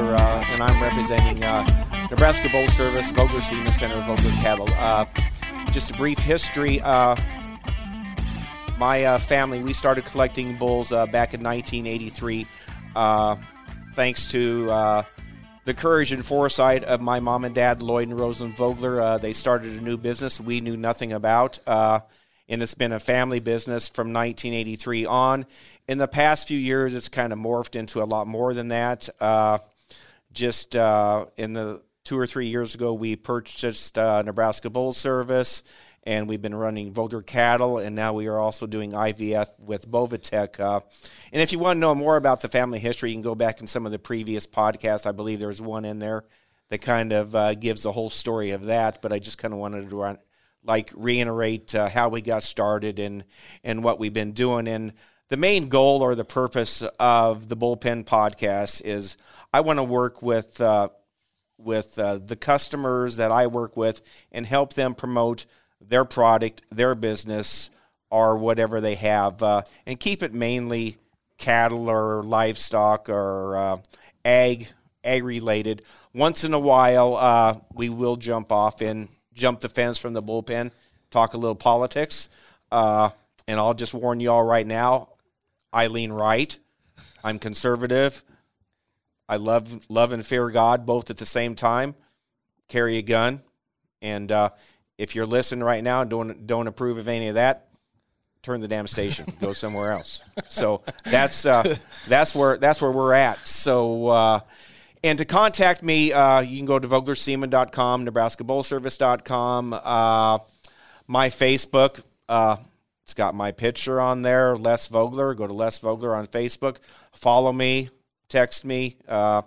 Uh, and I'm representing uh, Nebraska Bull Service, Vogler Semen Center, Vogler Cattle. Uh, just a brief history. Uh, my uh, family, we started collecting bulls uh, back in 1983, uh, thanks to the courage and foresight of my mom and dad, Lloyd and Rosen Vogler. They started a new business we knew nothing about, and it's been a family business from 1983 on. In the past few years, it's kind of morphed into a lot more than that. Uh, just uh, in the two or three years ago, we purchased uh, Nebraska Bull Service, and we've been running Vogler cattle, and now we are also doing IVF with Bovatech. Uh, and if you want to know more about the family history, you can go back in some of the previous podcasts. I believe there's one in there that kind of uh, gives the whole story of that. But I just kind of wanted to run, like reiterate uh, how we got started and and what we've been doing. And the main goal or the purpose of the Bullpen podcast is I want to work with uh, with uh, the customers that I work with and help them promote their product, their business, or whatever they have, uh, and keep it mainly cattle or livestock or uh, ag ag related. Once in a while, uh, we will jump off and jump the fence from the bullpen, talk a little politics, uh, and I'll just warn you all right now. I lean right. I'm conservative. I love love and fear God both at the same time. Carry a gun, and uh, if you're listening right now and don't don't approve of any of that, turn the damn station. Go somewhere else. So that's uh, that's where that's where we're at. So. Uh, and to contact me, uh, you can go to voglersemen.com, nebraskabullservice.com, uh, my Facebook. Uh, it's got my picture on there, Les Vogler. Go to Les Vogler on Facebook. Follow me, text me. Uh,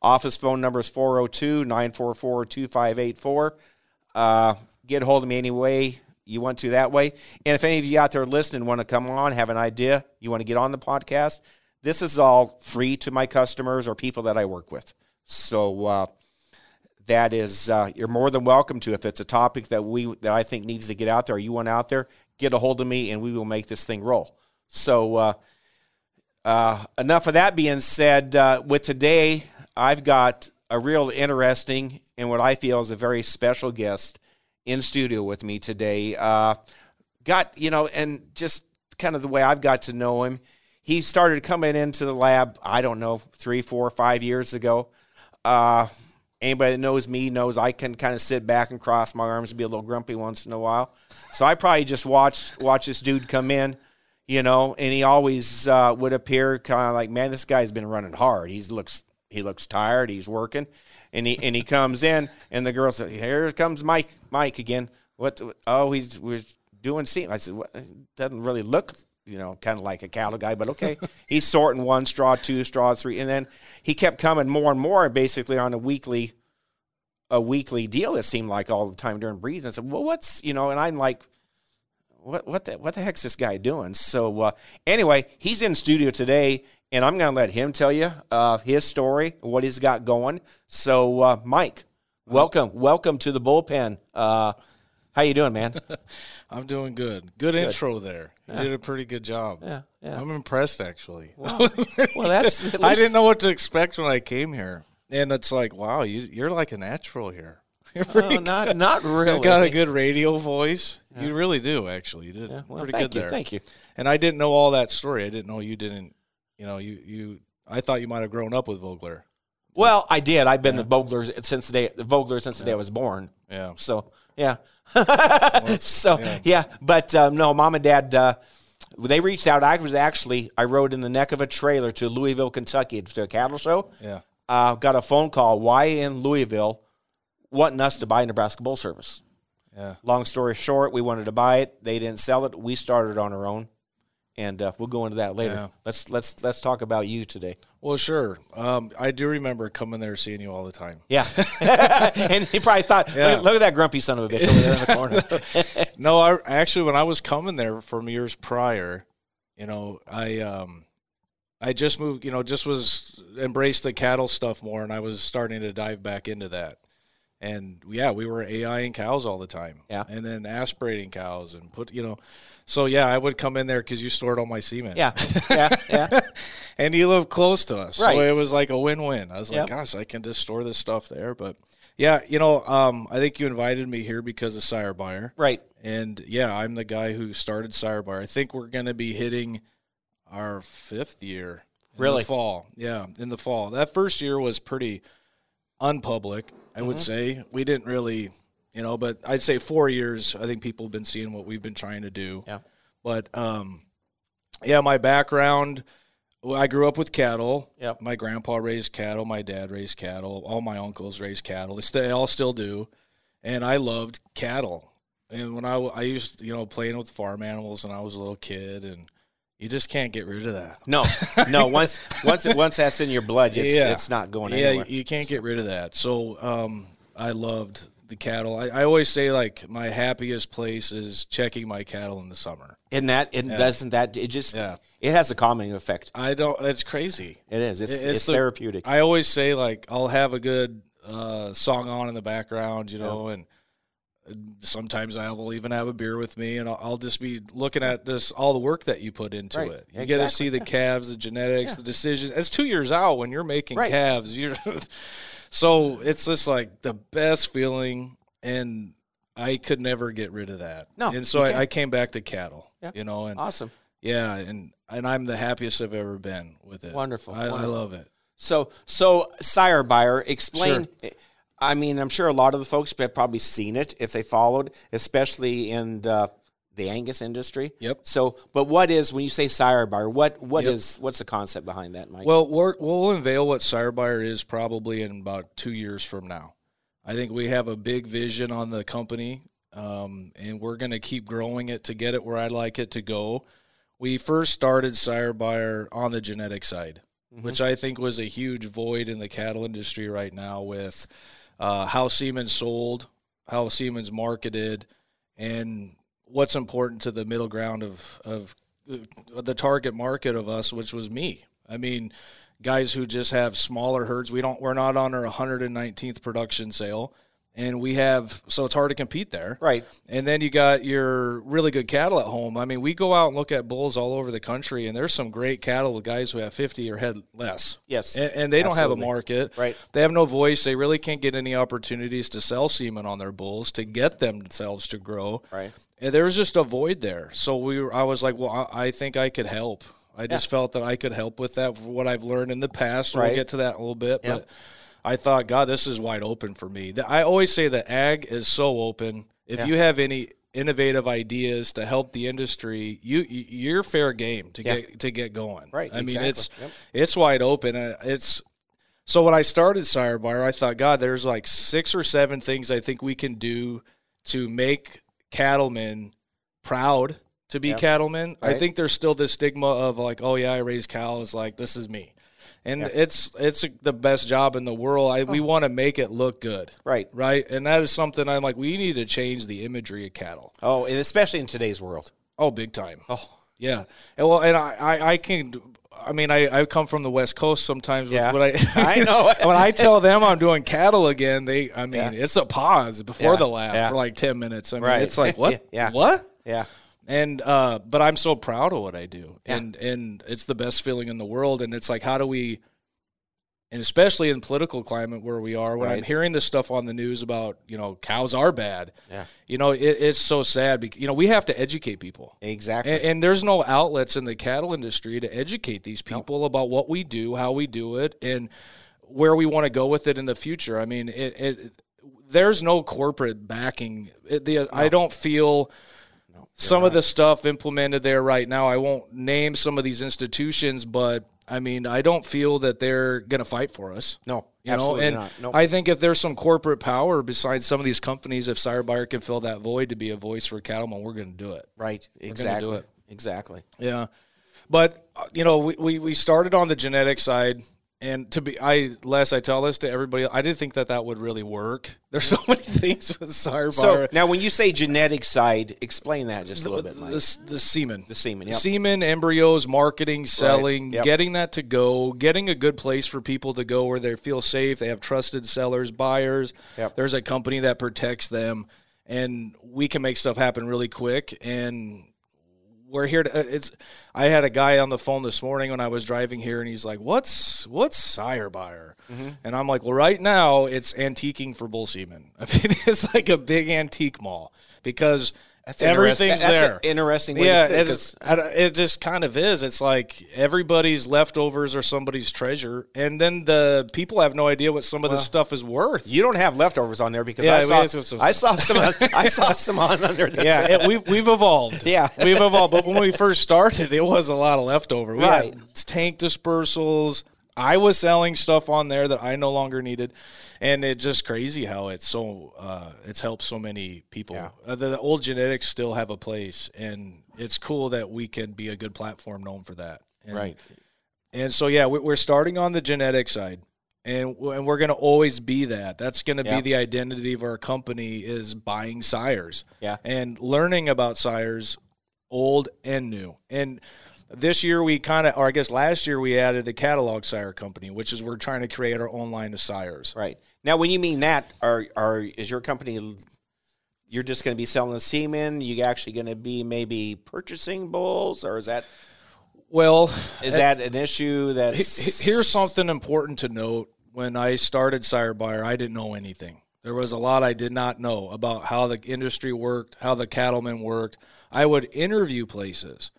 office phone number is 402 944 2584. Uh, Get a hold of me any way you want to that way. And if any of you out there listening want to come on, have an idea, you want to get on the podcast, this is all free to my customers or people that I work with. So uh, that is uh, you're more than welcome to. If it's a topic that we that I think needs to get out there, you want out there, get a hold of me, and we will make this thing roll. So uh, uh enough of that being said. Uh, with today, I've got a real interesting and what I feel is a very special guest in studio with me today. Uh, got you know, and just kind of the way I've got to know him. He started coming into the lab. I don't know, three, four, five years ago. Uh, anybody that knows me knows I can kind of sit back and cross my arms and be a little grumpy once in a while. So I probably just watched watch this dude come in, you know, and he always uh, would appear kind of like, man, this guy's been running hard. He looks he looks tired. He's working and he and he comes in, and the girl said, "Here comes Mike, Mike again. What? Oh, he's we're doing seam." I said, what? "Doesn't really look." You know, kind of like a cattle guy, but okay. He's sorting one straw, two straw, three, and then he kept coming more and more, basically on a weekly, a weekly deal. It seemed like all the time during breeds. And I said, "Well, what's you know?" And I'm like, "What? What the? What the heck's this guy doing?" So uh, anyway, he's in studio today, and I'm going to let him tell you uh, his story, what he's got going. So, uh, Mike, welcome, welcome to the bullpen. Uh, how you doing, man? I'm doing good. Good, good. intro there. You yeah. did a pretty good job. Yeah, yeah. I'm impressed actually. Well, well that's. Least... I didn't know what to expect when I came here, and it's like, wow, you, you, are like a natural here. You're oh, not not really. He's got a good radio voice. Yeah. You really do, actually. You did yeah, well, pretty good you, there. Thank you. And I didn't know all that story. I didn't know you didn't you know, you you I thought you might have grown up with Vogler. Well, I did. I've been yeah. the Vogler since the day the Vogler since the day I was born. Yeah. So yeah. well, so yeah. yeah. but um, no, mom and dad. Uh, they reached out. I was actually I rode in the neck of a trailer to Louisville, Kentucky, to a cattle show. Yeah. Uh, got a phone call. Why in Louisville, wanting us to buy Nebraska Bull Service? Yeah. Long story short, we wanted to buy it. They didn't sell it. We started on our own, and uh, we'll go into that later. Yeah. Let's let's let's talk about you today. Well, sure. Um, I do remember coming there seeing you all the time. Yeah, and he probably thought, Yeah. look, look at that grumpy son of a bitch over there in the corner. No, I actually when I was coming there from years prior, you know, I um I just moved, you know, just was embraced the cattle stuff more and I was starting to dive back into that. And yeah, we were AIing cows all the time. Yeah. And then aspirating cows and put, you know, so yeah, I would come in there because you stored all my semen. yeah, yeah, yeah. and you live close to us, Right. so it was like a win-win. I was Yep. like, gosh, I can just store this stuff there. But yeah, you know, um, I think you invited me here because of Sire Buyer. Right. And yeah, I'm the guy who started Sire Buyer. I think we're going to be hitting our fifth year. In Really? The fall. Yeah, in the fall. That first year was pretty unpublic, I Mm-hmm. would say. We didn't really, you know, but I'd say four years, I think people have been seeing what we've been trying to do. Yeah. But um, yeah, my background, well, I grew up with cattle. Yep. My grandpa raised cattle. My dad raised cattle. All my uncles raised cattle. They, st- they all still do. And I loved cattle. And when I, I used, you know, playing with farm animals when I was a little kid and you just can't get rid of that. No, no. Once once once that's in your blood, it's Yeah. it's not going yeah, anywhere. you can't get rid of that. So um, I loved the cattle. I, I always say like my happiest place is checking my cattle in the summer. And that it doesn't that it just Yeah. it has a calming effect. I don't. It's crazy. It is. It's It- it's, it's the- therapeutic. I always say like I'll have a good uh, song on in the background, you know, and uh, sometimes I will even have a beer with me, and I'll, I'll just be looking at this all the work that you put into Right. it. You get to see the calves, the genetics, the decisions. It's two years out when you're making Right. calves. You're so it's just like the best feeling, and I could never get rid of that. No, and so I. I came back to cattle. Yeah. You know, and awesome. yeah, and and I'm the happiest I've ever been with it. Wonderful, I, I love it. So so sire buyer, explain. I mean, I'm sure a lot of the folks have probably seen it if they followed, especially in the, the Angus industry. Yep. So, but what is when you say sire buyer? What what is Yep. what's the concept behind that, Mike? Well, we're, we'll unveil what Sire Buyer is probably in about two years from now. I think we have a big vision on the company, um, and we're going to keep growing it to get it where I'd like it to go. We first started Sire Buyer on the genetic side, which I think was a huge void in the cattle industry right now with uh, how semen's sold, how semen's marketed, and what's important to the middle ground of of uh, the target market of us, which was me. I mean, guys who just have smaller herds. We don't. We're not on our 119th production sale, and we have so it's hard to compete there. right. And then you got your really good cattle at home. I mean, we go out and look at bulls all over the country, and there's some great cattle with guys who have 50 or head less. Yes. And, and they don't have a market. Right. They have no voice. They really can't get any opportunities to sell semen on their bulls to get themselves to grow. Right. And there was just a void there. So we were, I was like, well, I, I think I could help. I just felt that I could help with that for what I've learned in the past. Right. We'll get to that in a little bit. Yep. But I thought, God, this is wide open for me. I always say that ag is so open. If Yeah. you have any innovative ideas to help the industry, you you- you're fair game to Yeah. get to get going. Right, I mean, it's Yep. it's wide open. It's so when I started Sire Buyer, I thought, God, there's like six or seven things I think we can do to make cattlemen proud to be Yep. cattlemen. I think there's still this stigma of like, oh yeah, I raise cows, like this is me. And it's it's the best job in the world. I, Oh. We want to make it look good, Right. right? And that is something I'm like, we need to change the imagery of cattle. Oh, and especially in today's world. Oh, big time. Oh, Yeah. And well, and I, I, I can. I mean, I, I come from the West Coast sometimes. With Yeah. what I, I know. when I tell them I'm doing cattle again, they, I mean, Yeah. it's a pause before Yeah. the laugh Yeah. for like ten minutes. I mean, Right. it's like what? Yeah. What? yeah. And uh, but I'm so proud of what I do, Yeah. and and it's the best feeling in the world. And it's like, how do we? And especially in political climate where we are, when I'm hearing this stuff on the news about you know cows are bad, Yeah. you know it, it's so sad. Because, you know we have to educate people. Exactly. And, and there's no outlets in the cattle industry to educate these people about what we do, how we do it, and where we want to go with it in the future. I mean, it, it there's no corporate backing. It, the, I don't feel some of the stuff implemented there right now. I won't name some of these institutions, but I mean, I don't feel that they're going to fight for us. no. You know, and not. Nope. I think if there's some corporate power besides some of these companies, if Sire Buyer can fill that void to be a voice for cattlemen, we're going to do it. Right. Exactly. do it. Exactly. Yeah, but uh, you know, we, we we started on the genetic side, and to be I Les, I tell this to everybody. I didn't think that that would really work. There's so many things with Sire So now, when you say genetic side, explain that just a little bit, Mike. the, the semen, The semen, yep. semen, embryos, marketing, selling, yep. getting that to go, getting a good place for people to go where they feel safe. They have trusted sellers, buyers. Yep. There's a company that protects them, and we can make stuff happen really quick. And we're here to. uh, It's. I had a guy on the phone this morning when I was driving here, and he's like, "What's what's sire buyer?" Mm-hmm. And I'm like, "Well, right now it's antiquing for bull semen. I mean, it's like a big antique mall because." That's Everything's that's an there. interesting way yeah, it's, it just kind of is. It's like everybody's leftovers are somebody's treasure, and then the people have no idea what some of this stuff is worth. You don't have leftovers on there because Yeah, I, saw, have some- I saw some. on- I saw some on under. That yeah, it, we've we've evolved. Yeah. we've evolved. But when we first started, it was a lot of leftover. We Right. had tank dispersals. I was selling stuff on there that I no longer needed, and it's just crazy how it's so uh, it's helped so many people. Yeah. Uh, the, the old genetics still have a place, and it's cool that we can be a good platform known for that. And, right. And so yeah, we- we're starting on the genetic side. And, and we're going to always be that. That's going to Yeah. be the identity of our company is buying sires Yeah. and learning about sires, old and new. And this year we kind of, or I guess last year we added the catalog sire company, which is we're trying to create our own line of sires. Right. Now, when you mean that, are are is your company? You're just going to be selling the semen. You actually going to be maybe purchasing bulls, or is that Well, is eh, that an issue? That Here's something important to note. When I started Sire Buyer, I didn't know anything. There was a lot I did not know about how the industry worked, how the cattlemen worked. I would interview places.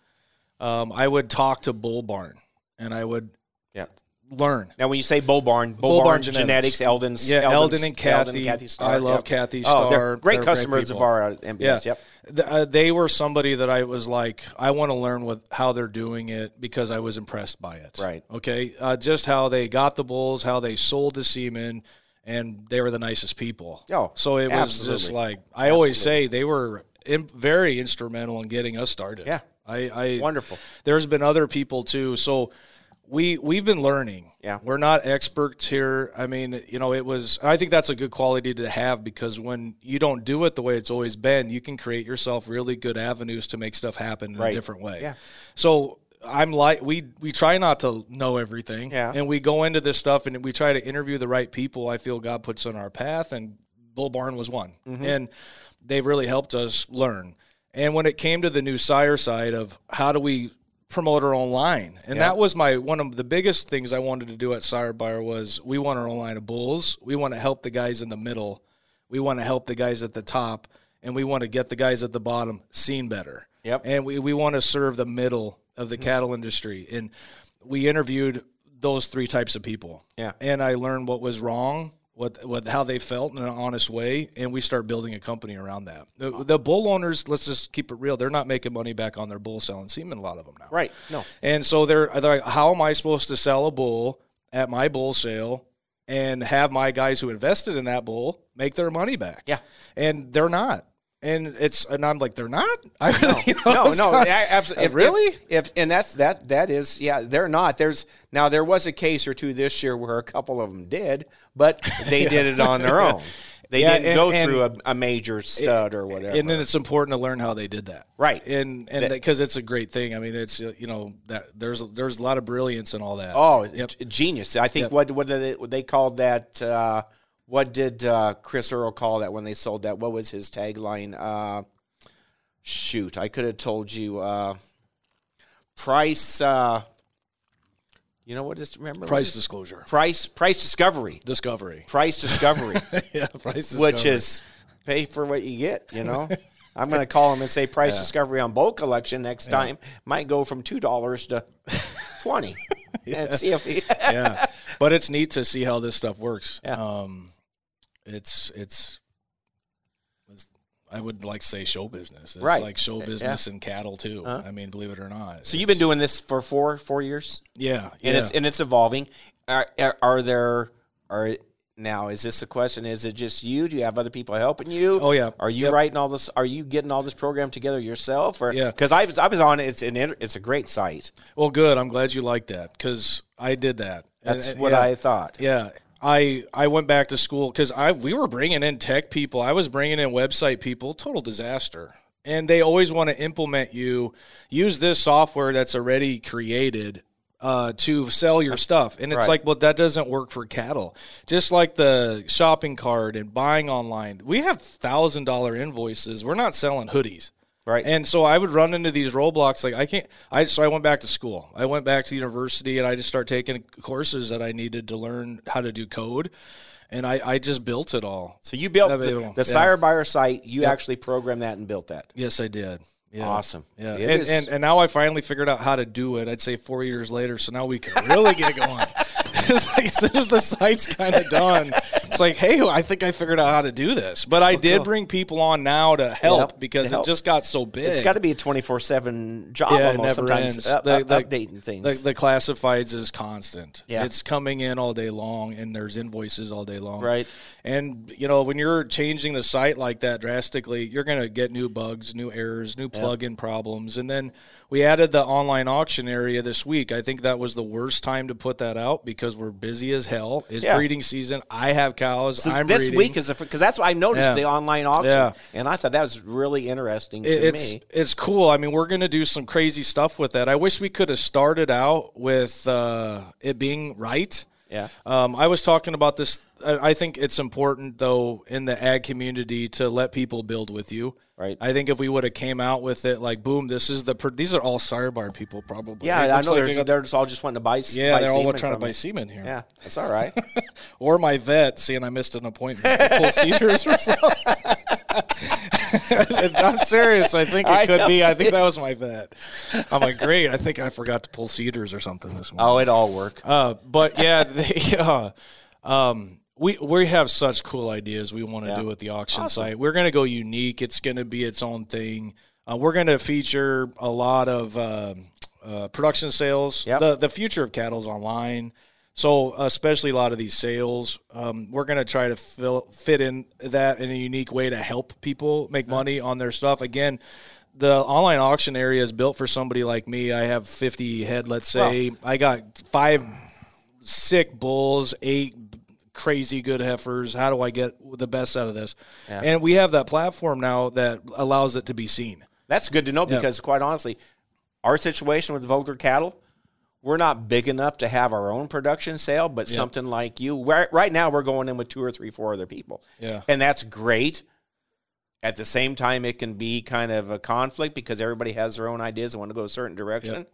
Um, I would talk to Bull Barn, and I would Yeah. learn. Now, when you say Bull Barn, Bull, Bull Barn, Barn genetics, Genetics. Eldon's, Yeah, Eldon's- Eldon and Kathy. Kathy Starr. I love yep. Kathy Oh, they're great They're great customers of people. our uh, MBS. Yep. Th- uh, they were somebody that I was like, I want to learn what how they're doing it because I was impressed by it. Right. Okay. Uh, just how they got the bulls, how they sold the semen, and they were the nicest people. Oh, so it was just like I always say they were in, very instrumental in getting us started. Yeah. I, I Wonderful. There's been other people too. So we we've been learning. Yeah. We're not experts here. I mean, you know, it was I think that's a good quality to have because when you don't do it the way it's always been, you can create yourself really good avenues to make stuff happen in Right. a different way. Yeah. So I'm like we we try not to know everything. Yeah. And we go into this stuff and we try to interview the right people I feel God puts on our path and Bull Barn was one. Mm-hmm. And they've really helped us learn. And when it came to the new sire side of how do we promote our own line, and that was my one of the biggest things I wanted to do at Sire Buyer was we want our own line of bulls. We want to help the guys in the middle. We want to help the guys at the top, and we want to get the guys at the bottom seen better. Yep. And we, we want to serve the middle of the mm-hmm. cattle industry. And we interviewed those three types of people. Yeah. And I learned what was wrong, what what how they felt in an honest way, and we start building a company around that. The, the bull owners, let's just keep it real, they're not making money back on their bull selling semen. A lot of them now, Right. No. And so they're, they're like, how am I supposed to sell a bull at my bull sale and have my guys who invested in that bull make their money back? Yeah. and they're not. And it's and I'm like, they're not. I really, you know, no, it's no, kinda- absolutely. If, really? If, if and that's that that is yeah, they're not. There's now there was a case or two this year where a couple of them did, but they did it on their own. They Yeah, didn't and- go and- through a, a major stud or whatever. and then it's important to learn how they did that Right. and and because it's a great thing i mean it's uh, you know that there's there's a lot of brilliance in all that oh, Yep. genius! I think Yep. what what they, what they called that? Uh, what did uh, Chris Earl call that when they sold that? What was his tagline? Uh, shoot, I could have told you. Uh, price. Uh, you know what is remember price disclosure price price discovery discovery price discovery yeah price discovery. which is pay for what you get you know i'm going to call them and say price discovery on boat collection next time might go from two dollars to 20 and see if he, yeah but it's neat to see how this stuff works Yeah. um it's it's it's- I would like to say show business. It's Right. like show business and cattle too. Uh-huh. I mean, believe it or not. so you've been doing this for four four years yeah, and yeah. it's and it's evolving are, are, are there are now is this a question? Is it just you? Do you have other people helping you? Oh, yeah. Are you Yep. writing all this? Are you getting all this program together yourself? Or Yeah. because I was I was on. It's an it's a great site. Well, good. I'm glad you like that because I did that. That's and- what yeah. I thought. Yeah, I I went back to school because I we were bringing in tech people. I was bringing in website people. Total disaster. And they always want to implement you. Use this software that's already created uh, to sell your stuff. And it's Right. like, well, that doesn't work for cattle. Just like the shopping cart and buying online, we have thousand dollar invoices. We're not selling hoodies. Right. And so I would run into these roadblocks. Like I can't. I so I went back to school. I went back to university, and I just started taking courses that I needed to learn how to do code. And I, I just built it all. So you built the, the Yeah. Sire Buyer site. You actually programmed that and built that. Yes, I did. Yeah. Awesome. Yeah. And, and and now I finally figured out how to do it. I'd say four years later. So now we can really get going. like as soon as the site's kind of done, it's like, hey, I think I figured out how to do this. But I did bring people on now to help because to help. it just got so big. It's got to be a twenty four seven job. yeah, almost never sometimes ends. up- The- up- the- updating things. The, the classifieds is constant. Yeah. It's coming in all day long, and there's invoices all day long. Right. And you know, when you're changing the site like that drastically, you're going to get new bugs, new errors, new plugin problems, and then we added the online auction area this week. I think that was the worst time to put that out because we're busy as hell. It's Yeah. breeding season. I have cows. So I'm this week is because that's what I noticed Yeah. the online auction, Yeah. and I thought that was really interesting to it's me. it's cool. I mean, we're going to do some crazy stuff with that. I wish we could have started out with uh, it being right. Yeah. Um, I was talking about this. I I think it's important though in the ag community to let people build with you. Right. I think if we would have came out with it like, boom, this is the per- these are all Sire Buyer people probably. Yeah, It I know like they're, got- they're just all just wanting to buy. yeah, buy they're all trying to buy semen here. Yeah, that's all right. Or my vet seeing I missed an appointment to pull CIDRs or something. It's- I'm serious. I think it I could know. be. I think that was my vet. I'm like, great. I think I forgot to pull CIDRs or something this morning. oh, it all work. Uh, but yeah, they, uh, um, we we have such cool ideas we want to Yeah. do with the auction site. We're going to go unique. It's going to be its own thing. Uh, we're going to feature a lot of um uh, production sales. Yep. The the future of cattle's online. So especially a lot of these sales, um, we're going to try to fill, fit in that in a unique way to help people make money on their stuff. Again, the online auction area is built for somebody like me. I have 50 head, let's say. I got five sick bulls, eight crazy good heifers. How do I get the best out of this? And we have that platform now that allows it to be seen. That's good to know because, quite honestly, our situation with Vogler cattle, we're not big enough to have our own production sale, but something like you, right, right now, we're going in with two or three, four other people. Yeah. And that's great. At the same time, it can be kind of a conflict because everybody has their own ideas and want to go a certain direction.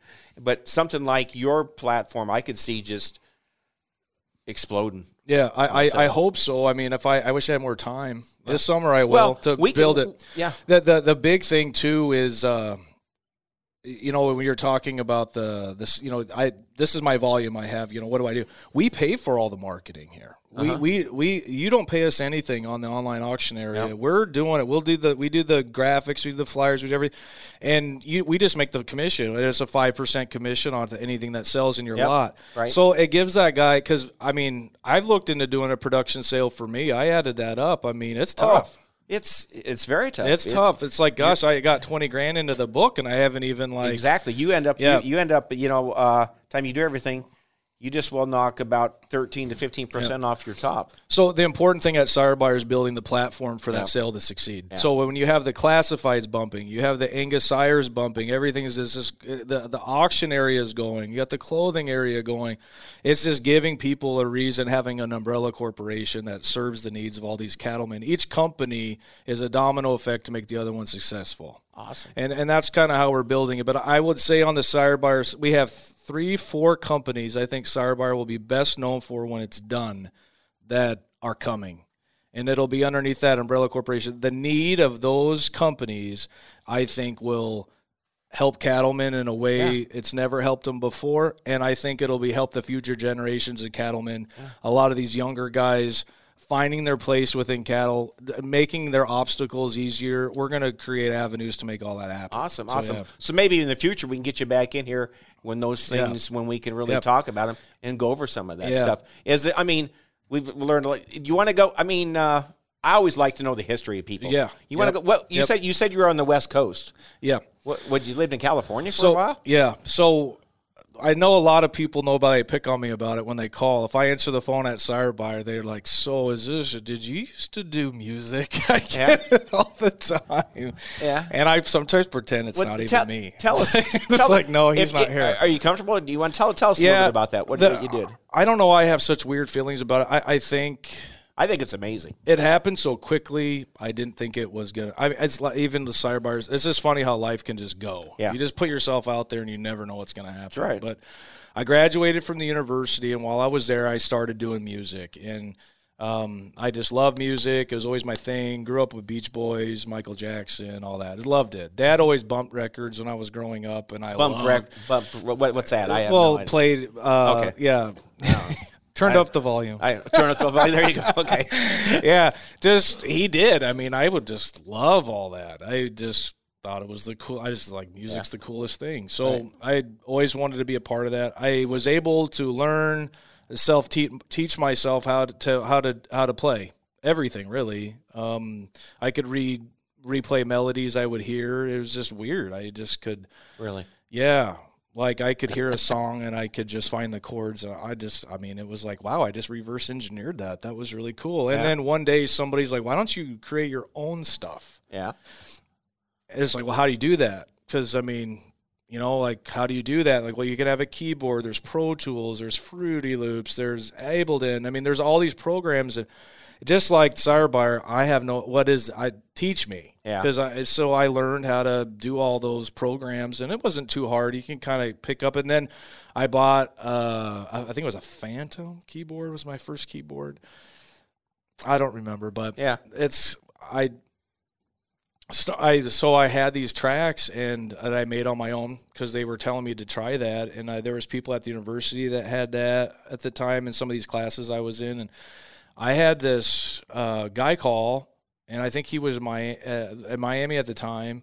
But something like your platform, I could see just exploding. Yeah, I, I, I hope so. I mean, if I, I wish I had more time this summer, I will Well, to we can- build it. yeah. The, the the big thing too is, uh, you know, when you're talking about the this, you know, I this is my volume I have. You know, what do I do? We pay for all the marketing here. We, we we you don't pay us anything on the online auction area. We're doing it. We'll do the we do the graphics, we do the flyers, we do everything, and you we just make the commission. It's a five percent commission on anything that sells in your Yep, lot. right. So it gives that guy because I mean I've looked into doing a production sale for me. I added that up. I mean it's tough. Oh, it's it's very tough. It's, tough. It's like, gosh, I got twenty grand into the book, and I haven't even like. Exactly. You end up. Yeah. You, you end up. You know, uh, time you do everything, you just will knock about thirteen to fifteen percent off your top. So the important thing at Sire Buyer is building the platform for that sale to succeed. So when you have the classifieds bumping, you have the Angus Sires bumping, everything is just, uh, just the the auction area is going. You got the clothing area going. It's just giving people a reason having an umbrella corporation that serves the needs of all these cattlemen. Each company is a domino effect to make the other one successful. Awesome. And and that's kind of how we're building it. But I would say on the Sire Buyers, we have three, four companies I think Buyer will be best known for when it's done that are coming. And it'll be underneath that umbrella corporation. The need of those companies, I think, will help cattlemen in a way it's never helped them before. And I think it'll be help the future generations of cattlemen. A lot of these younger guys finding their place within cattle, making their obstacles easier. We're going to create avenues to make all that happen. Awesome. So, awesome. yeah. So maybe in the future we can get you back in here when those Yeah. things when we can really Yep. talk about them and go over some of that Yeah. stuff. Is it? I mean, We've learned. You want to go? I mean, uh, I always like to know the history of people. Yeah. You want to Yep. go? Well, you Yep. said you said you were on the West Coast. Yeah. What? What? You lived in California for so a while? yeah so i know a lot of people know about it pick on me about it when they call if i answer the phone at sire buyer they're like so is this did you used to do music i get it all the time Yeah. and i sometimes pretend it's not tell, even me Tell us. it's tell- like no he's if- not here Are you comfortable? Do you want to tell tell us a little bit about that? What, the- what you did? i don't know why i have such weird feelings about it i, I think I think it's amazing. it happened so quickly. I didn't think it was gonna. I it's like even the sire bars. It's just funny how life can just go. Yeah. you just put yourself out there and you never know what's gonna happen. right. But I graduated from the university, and while I was there, I started doing music, and um, I just love music. It was always my thing. Grew up with Beach Boys, Michael Jackson, all that. I loved it. Dad always bumped records when I was growing up, and I bumped loved, rec, bump. What, what's that? I have well no played. Uh, Okay. yeah. Turned up the volume I turn it. There you go. Okay. yeah, just he did. I mean, I would just love all that. I just thought it was the cool. I just like music's the coolest thing. So I always wanted to be a part of that. I was able to learn self teach myself how to, to how to how to play everything. Really, um, I could read replay melodies I would hear. It was just weird. I just could. Really. Yeah. Like I could hear a song and I could just find the chords. And I just, I mean, it was like, wow, I just reverse engineered that. That was really cool. And Yeah. then one day somebody's like, why don't you create your own stuff? Yeah. It's like, well, how do you do that? Because, I mean, you know, like, how do you do that? Like, well, you can have a keyboard, there's Pro Tools, there's Fruity Loops, there's Ableton. I mean, there's all these programs that, just like Sirebuyer, I have no, what is, I teach me. Yeah. Because I, so I learned how to do all those programs and it wasn't too hard. You can kind of pick up. And then I bought, uh, I think it was a Fantom keyboard was my first keyboard. I don't remember, but Yeah. it's, I, st- I so I had these tracks and that I made on my own because they were telling me to try that, and I, there was people at the university that had that at the time in some of these classes I was in, and I had this uh, guy call, and I think he was my uh, at Miami at the time,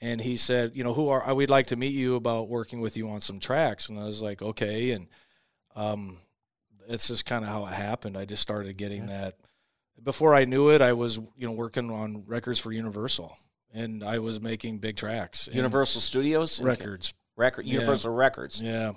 and he said, you know, who are we'd like to meet you about working with you on some tracks, and I was like, okay, and um, it's just kind of how it happened. I just started getting that. Before I knew it, I was you know working on records for Universal, and I was making big tracks. Universal Studios records. Record. Yeah. Universal Records. Yeah,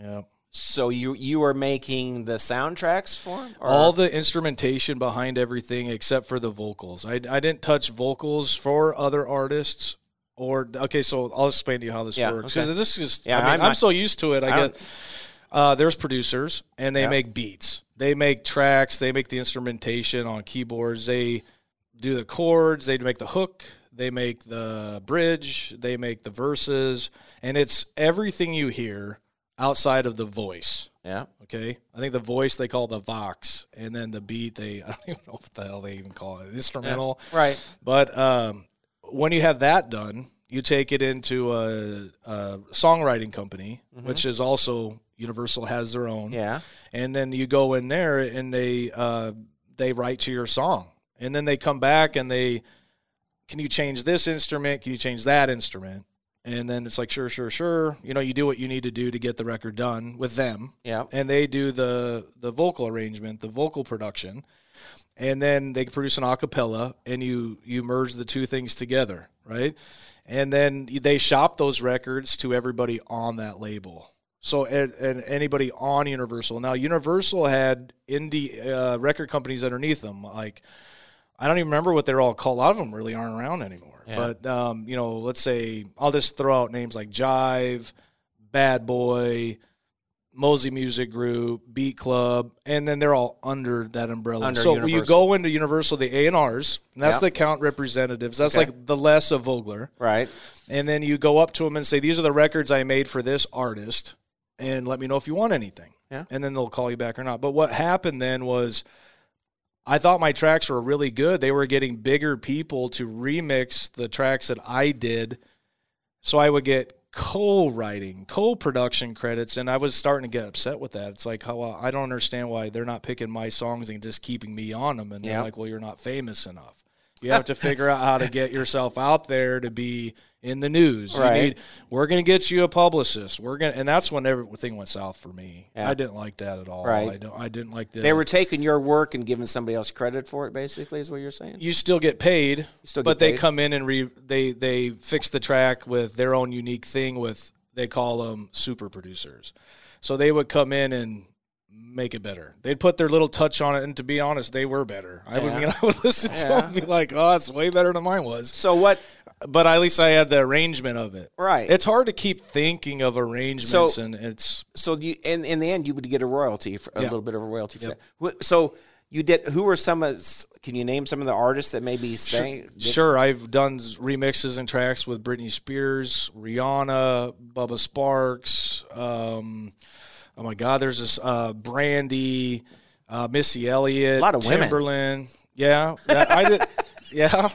yeah. So you you are making the soundtracks for All the instrumentation behind everything except for the vocals. I, I didn't touch vocals for other artists. Or okay, so I'll explain to you how this Yeah, works okay. because this is. Yeah, I mean, I'm I'm, not- so used to it. I, I don't- Uh, there's producers and they Yeah. make beats. They make tracks. They make the instrumentation on keyboards. They do the chords. They make the hook. They make the bridge. They make the verses, and it's everything you hear outside of the voice. yeah. Okay, I think the voice they call the vox, and then the beat they I don't even know what the hell they even call it, instrumental. Right. But um, when you have that done, you take it into a, a songwriting company, which is also Universal has their own, Yeah. and then you go in there and they uh, they write to your song, and then they come back and they can you change this instrument? Can you change that instrument? And then it's like sure, sure, sure. You know, you do what you need to do to get the record done with them Yeah. and they do the the vocal arrangement, the vocal production, and then they produce an acapella, and you you merge the two things together, right? And then they shop those records to everybody on that label. So and, and anybody on Universal now, Universal had indie uh, record companies underneath them, like. I don't even remember what they're all called. A lot of them really aren't around anymore. Yeah. But um, you know, let's say I'll just throw out names like Jive, Bad Boy, Mosley Music Group, Beat Club, and then they're all under that umbrella. Under so when you go into Universal, the A and R's, that's Yeah. the account representatives. That's Okay. like the Les of Vogler. Right. And then you go up to them and say, "These are the records I made for this artist, and let me know if you want anything." Yeah. And then they'll call you back or not. But what happened then was, I thought my tracks were really good. They were getting bigger people to remix the tracks that I did, so I would get co-writing, co-production credits, and I was starting to get upset with that. It's like, how uh, I don't understand why they're not picking my songs and just keeping me on them, and they're like, "Well, you're not famous enough." You have to figure out how to get yourself out there to be in the news. You Right. need, we're going to get you a publicist. We're going, and that's when everything went south for me. Yeah. I didn't like that at all. Right. I don't. I didn't like the. They were taking your work and giving somebody else credit for it. Basically, is what you're saying. you still get paid, still but get they come in and re, they they fix the track with their own unique thing. With they call them super producers, so they would come in and make it better. They'd put their little touch on it, and to be honest, they were better. I would Yeah. mean, I would listen to them and be like, "Oh, it's way better than mine was." So what? But at least I had the arrangement of it. Right. It's hard to keep thinking of arrangements, So- and it's So you in in the end, you would get a royalty, for, a Yeah. little bit of a royalty for that. So you did. Who were some of? Can you name some of the artists that maybe sang? did- Sure, I've done remixes and tracks with Britney Spears, Rihanna, Bubba Sparxxx. Um, oh my God, there's this uh, Brandy, uh, Missy Elliott, A lot of women. Timbaland. Yeah, that, I did. Yeah,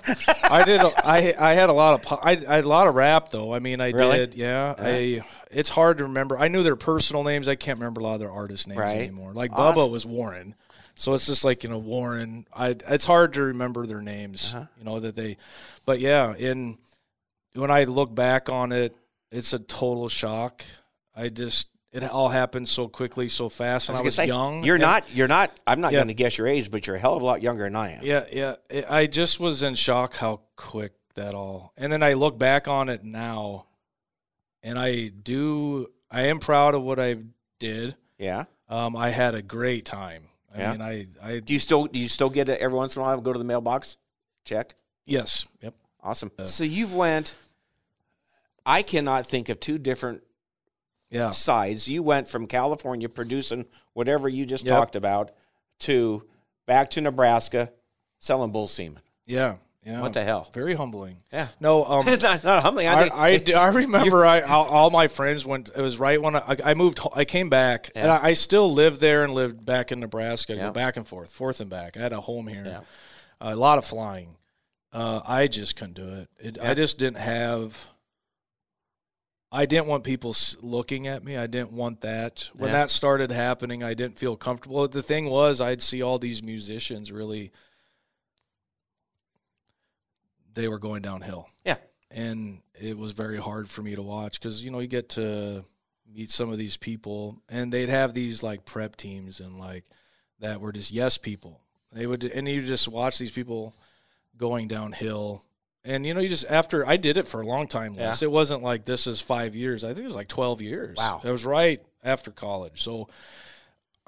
I did. a- I I had a lot of I, I had a lot of rap though. I mean, I Really? did. Yeah, I. It's hard to remember. I knew their personal names. I can't remember a lot of their artist names Right. anymore. Like Awesome. Bubba was Warren. So it's just like you know Warren. I it's hard to remember their names. Uh-huh. You know that they, but yeah. In when I look back on it, it's a total shock. I just it all happened so quickly, so fast, and I I was, was say, young. You're not. You're not. I'm not Yeah. going to guess your age, but you're a hell of a lot younger than I am. Yeah, yeah. It, I just was in shock how quick that all. And then I look back on it now, and I do. I am proud of what I did. Yeah. Um, I had a great time. I Yeah. mean, I, I Do you still? Do you still get it every once in a while? Go to the mailbox, check. yes, yep. Awesome. so you've went. I cannot think of two different Yeah. sides. You went from California producing whatever you just Yep. talked about to back to Nebraska selling bull semen. Yeah. Yeah. What the hell? Very humbling. Yeah. No, um, It's not, not humbling. I, I, I, I remember I all, all my friends went. It was right when I, I moved. I came back, and I, I still lived there and lived back in Nebraska. Yeah. Go back and forth, forth and back. I had a home here. Yeah. a lot of flying. Uh, I just couldn't do it. it I just didn't have. I didn't want people looking at me. I didn't want that. When Yeah. that started happening, I didn't feel comfortable. The thing was, I'd see all these musicians really. They were going downhill Yeah. and it was very hard for me to watch because you know you get to meet some of these people and they'd have these like prep teams and like that were just yes people they would and you just watch these people going downhill and you know you just after i did it for a long time Yeah. It wasn't like this is five years i think it was like 12 years Wow. it was right after college so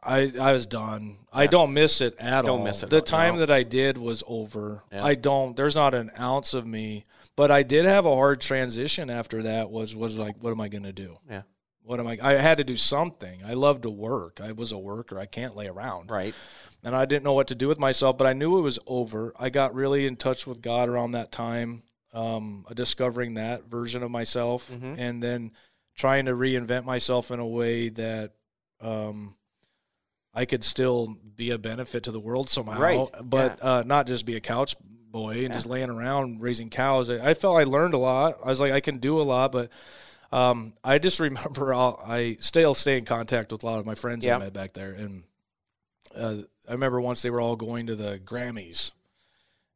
I, I was done. I don't miss it at Don't all. miss it The time No. that I did was over. Yeah. I don't. There's not an ounce of me. But I did have a hard transition after that. Was was like, what am I going to do? Yeah. What am I? I had to do something. I love to work. I was a worker. I can't lay around. Right. And I didn't know what to do with myself. But I knew it was over. I got really in touch with God around that time, um, discovering that version of myself, Mhm. and then trying to reinvent myself in a way that. Um, I could still be a benefit to the world somehow, Right. but uh, not just be a couch boy and just laying around raising cows. I, I felt I learned a lot. I was like, I can do a lot, but um, I just remember I'll, I still stay in contact with a lot of my friends Yeah. I met back there, and uh, I remember once they were all going to the Grammys,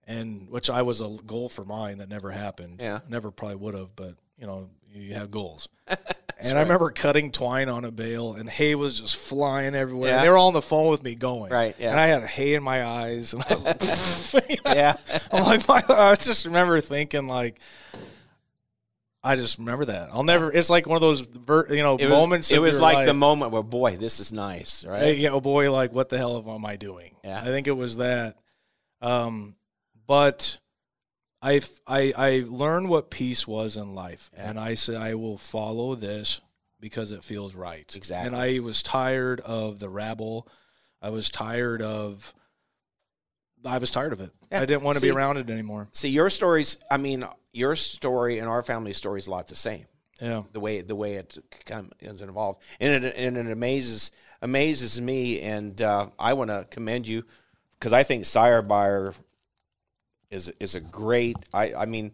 and which I was a goal for mine that never happened. Yeah. never probably would have, but you know, you have goals. and I remember cutting twine on a bale, and hay was just flying everywhere. Yeah. And they were all on the phone with me going. Right, yeah. And I had hay in my eyes, and I was like, Yeah. I'm like, my, I just remember thinking like, I just remember that. I'll never. It's like one of those, ver, you know, It was, moments. it was like life. the moment where, boy, this is nice, right? Hey, yeah, oh boy, like what the hell am I doing? Yeah. I think it was that. Um, but I I I learned what peace was in life, Yeah. and I said I will follow this because it feels right. Exactly. And I was tired of the rabble. I was tired of. I was tired of it. Yeah. I didn't want to See- be around it anymore. See, your stories. I mean, your story and our family story is a lot the same. Yeah. the way the way it comes involved, and it and it amazes amazes me, and uh, I want to commend you because I think Sire Buyer is is a great. I I mean.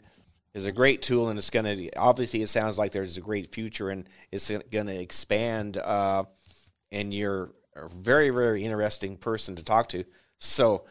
Is a great tool, and it's going to obviously. It sounds like there's a great future, and it's going to expand. Uh, and you're a very, very interesting person to talk to. So,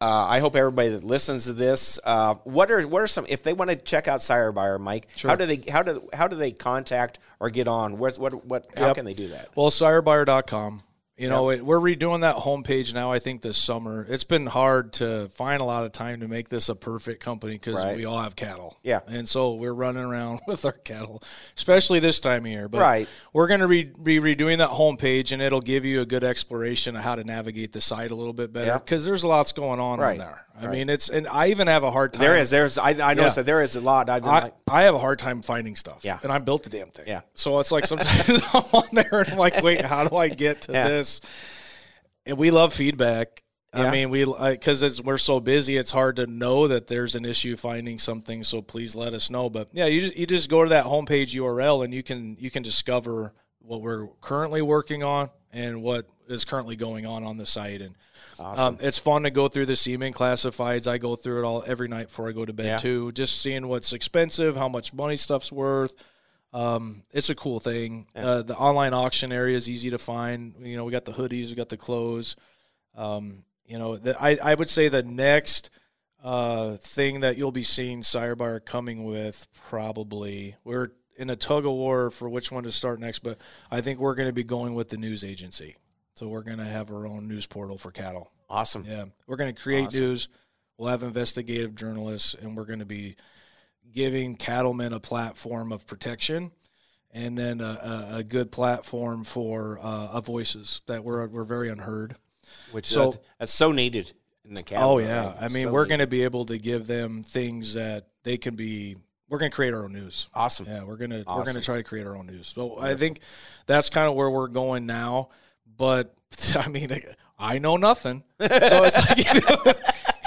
uh, I hope everybody that listens to this, uh, what are what are some if they want to check out Sire Buyer, Mike? How do they how do how do they contact or get on? Where's what what how Yep. can they do that? Well, sirebuyer.com. You know, it, we're redoing that homepage now. I think this summer. It's been hard to find a lot of time to make this a perfect company because Right. we all have cattle. Yeah. and so we're running around with our cattle, especially this time of year. But Right. we're going to re- be redoing that homepage, and it'll give you a good exploration of how to navigate the site a little bit better Yeah. because there's lots going on Right. on there. I mean, it's and I even have a hard time. There is there's I, I noticed Yeah. that there is a lot. I, I, I have a hard time finding stuff. Yeah. And I built the damn thing. Yeah. So it's like sometimes I'm on there and I'm like, wait, how do I get to Yeah. this? And we love feedback. Yeah. I mean, we because as we're so busy, it's hard to know that there's an issue finding something. So please let us know. But yeah, you just, you just go to that homepage URL and you can you can discover what we're currently working on and what is currently going on on the site. And um, it's fun to go through the semen classifieds. I go through it all every night before I go to bed Yeah. too, just seeing what's expensive, how much money stuff's worth. Um, it's a cool thing. Uh, the online auction area is easy to find. You know, we got the hoodies, we got the clothes. Um, you know, the, I I would say the next uh, thing that you'll be seeing Sire Buyer coming with probably we're in a tug of war for which one to start next, but I think we're going to be going with the news agency. So we're going to have our own news portal for cattle. awesome. Yeah, we're going to create news. We'll have investigative journalists, and we're going to be giving cattlemen a platform of protection, and then a, a, a good platform for uh, voices that were were very unheard. Which So- that's, that's so needed in the cattle. Oh yeah, I mean So we're going to be able to give them things that they can be. We're going to create our own news. awesome. Yeah, we're gonna we're gonna try to create our own news. So I think that's kind of where we're going now. But I mean, I know nothing, so it's like you know,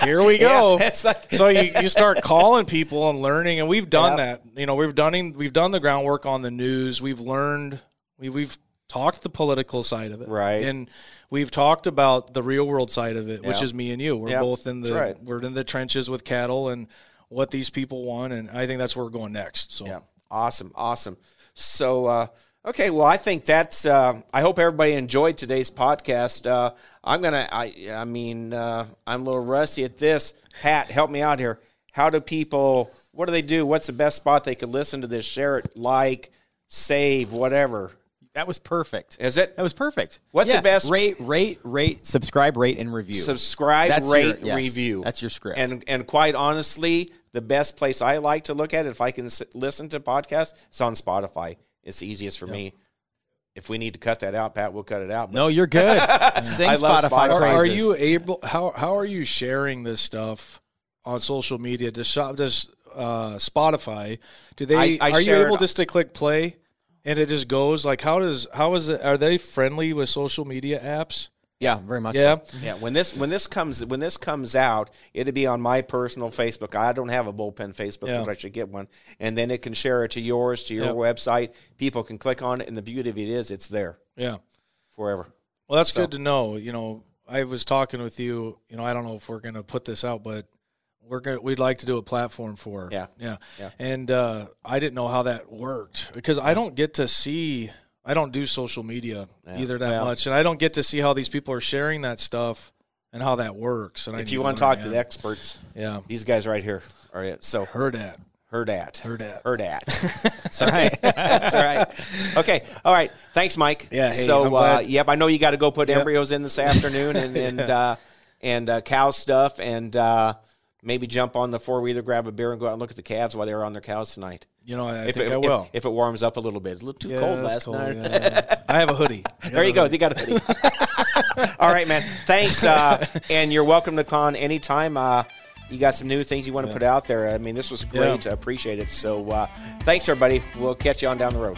here we go. Yeah, like so you, you start calling people and learning, and we've done Yeah. that. You know, we've done we've done the groundwork on the news. We've learned we, we've talked the political side of it, Right. And we've talked about the real world side of it, which is me and you. We're Yeah, both in the right. we're in the trenches with cattle and what these people want, and I think that's where we're going next. So Yeah, awesome, awesome. So, uh, okay, well, I think that's. Uh, I hope everybody enjoyed today's podcast. Uh, I'm gonna. I. I mean, uh, I'm a little rusty at this. Pat, help me out here. How do people? What do they do? What's the best spot they could listen to this? Share it, like, save, whatever. That was perfect. Is it? That was perfect. What's the best- Rate, rate, rate, subscribe, rate, and review. Subscribe, That's rate, your- yes, review. that's your script. And and quite honestly, the best place I like to look at it, if I can s- listen to podcasts, is on Spotify. It's the easiest for me. If we need to cut that out, Pat, we'll cut it out. But no, you're good. Sing I love Spotify. Spotify. are, are you able how how are you sharing this stuff on social media does shop does uh spotify do they I- I are you able it- just to click play and it just goes like how does how is it are they friendly with social media apps Yeah, very much. yeah so. yeah, when this when this comes when this comes out, it'll be on my personal Facebook. I don't have a bullpen Facebook, Yeah. but I should get one. And then it can share it to yours, to your Yep. website. People can click on it, and the beauty of it is, it's there yeah forever. well that's So- good to know you know i was talking with you you know i don't know if we're gonna put this out but we're gonna we'd like to do a platform for Yeah. yeah Yeah. and uh i didn't know how that worked because i don't get to see i don't do social media either that Well- much and i don't get to see how these people are sharing that stuff and how that works and If you want to talk to the experts, yeah these guys right here are it. So heard that Hurrdat, Heard at. Hurrdat. That's right. That's right. Okay. All right. Thanks, Mike. Yeah, hey, so, uh, yep, I know you got to go put Yep. embryos in this afternoon and and uh, and uh, cow stuff and uh, maybe jump on the four wheeler, grab a beer, and go out and look at the calves while they were on their cows tonight. you know i, I if think it, i will If, if it warms up a little bit, it's a little too Yeah, cold last cold, night. yeah. i have a hoodie There a you go. You got a hoodie. All right, man. Thanks, uh, and you're welcome to con anytime. Uh, you got some new things you want to put out there. I mean, this was great. Yeah. I appreciate it. So, uh, thanks, everybody. We'll catch you on down the road.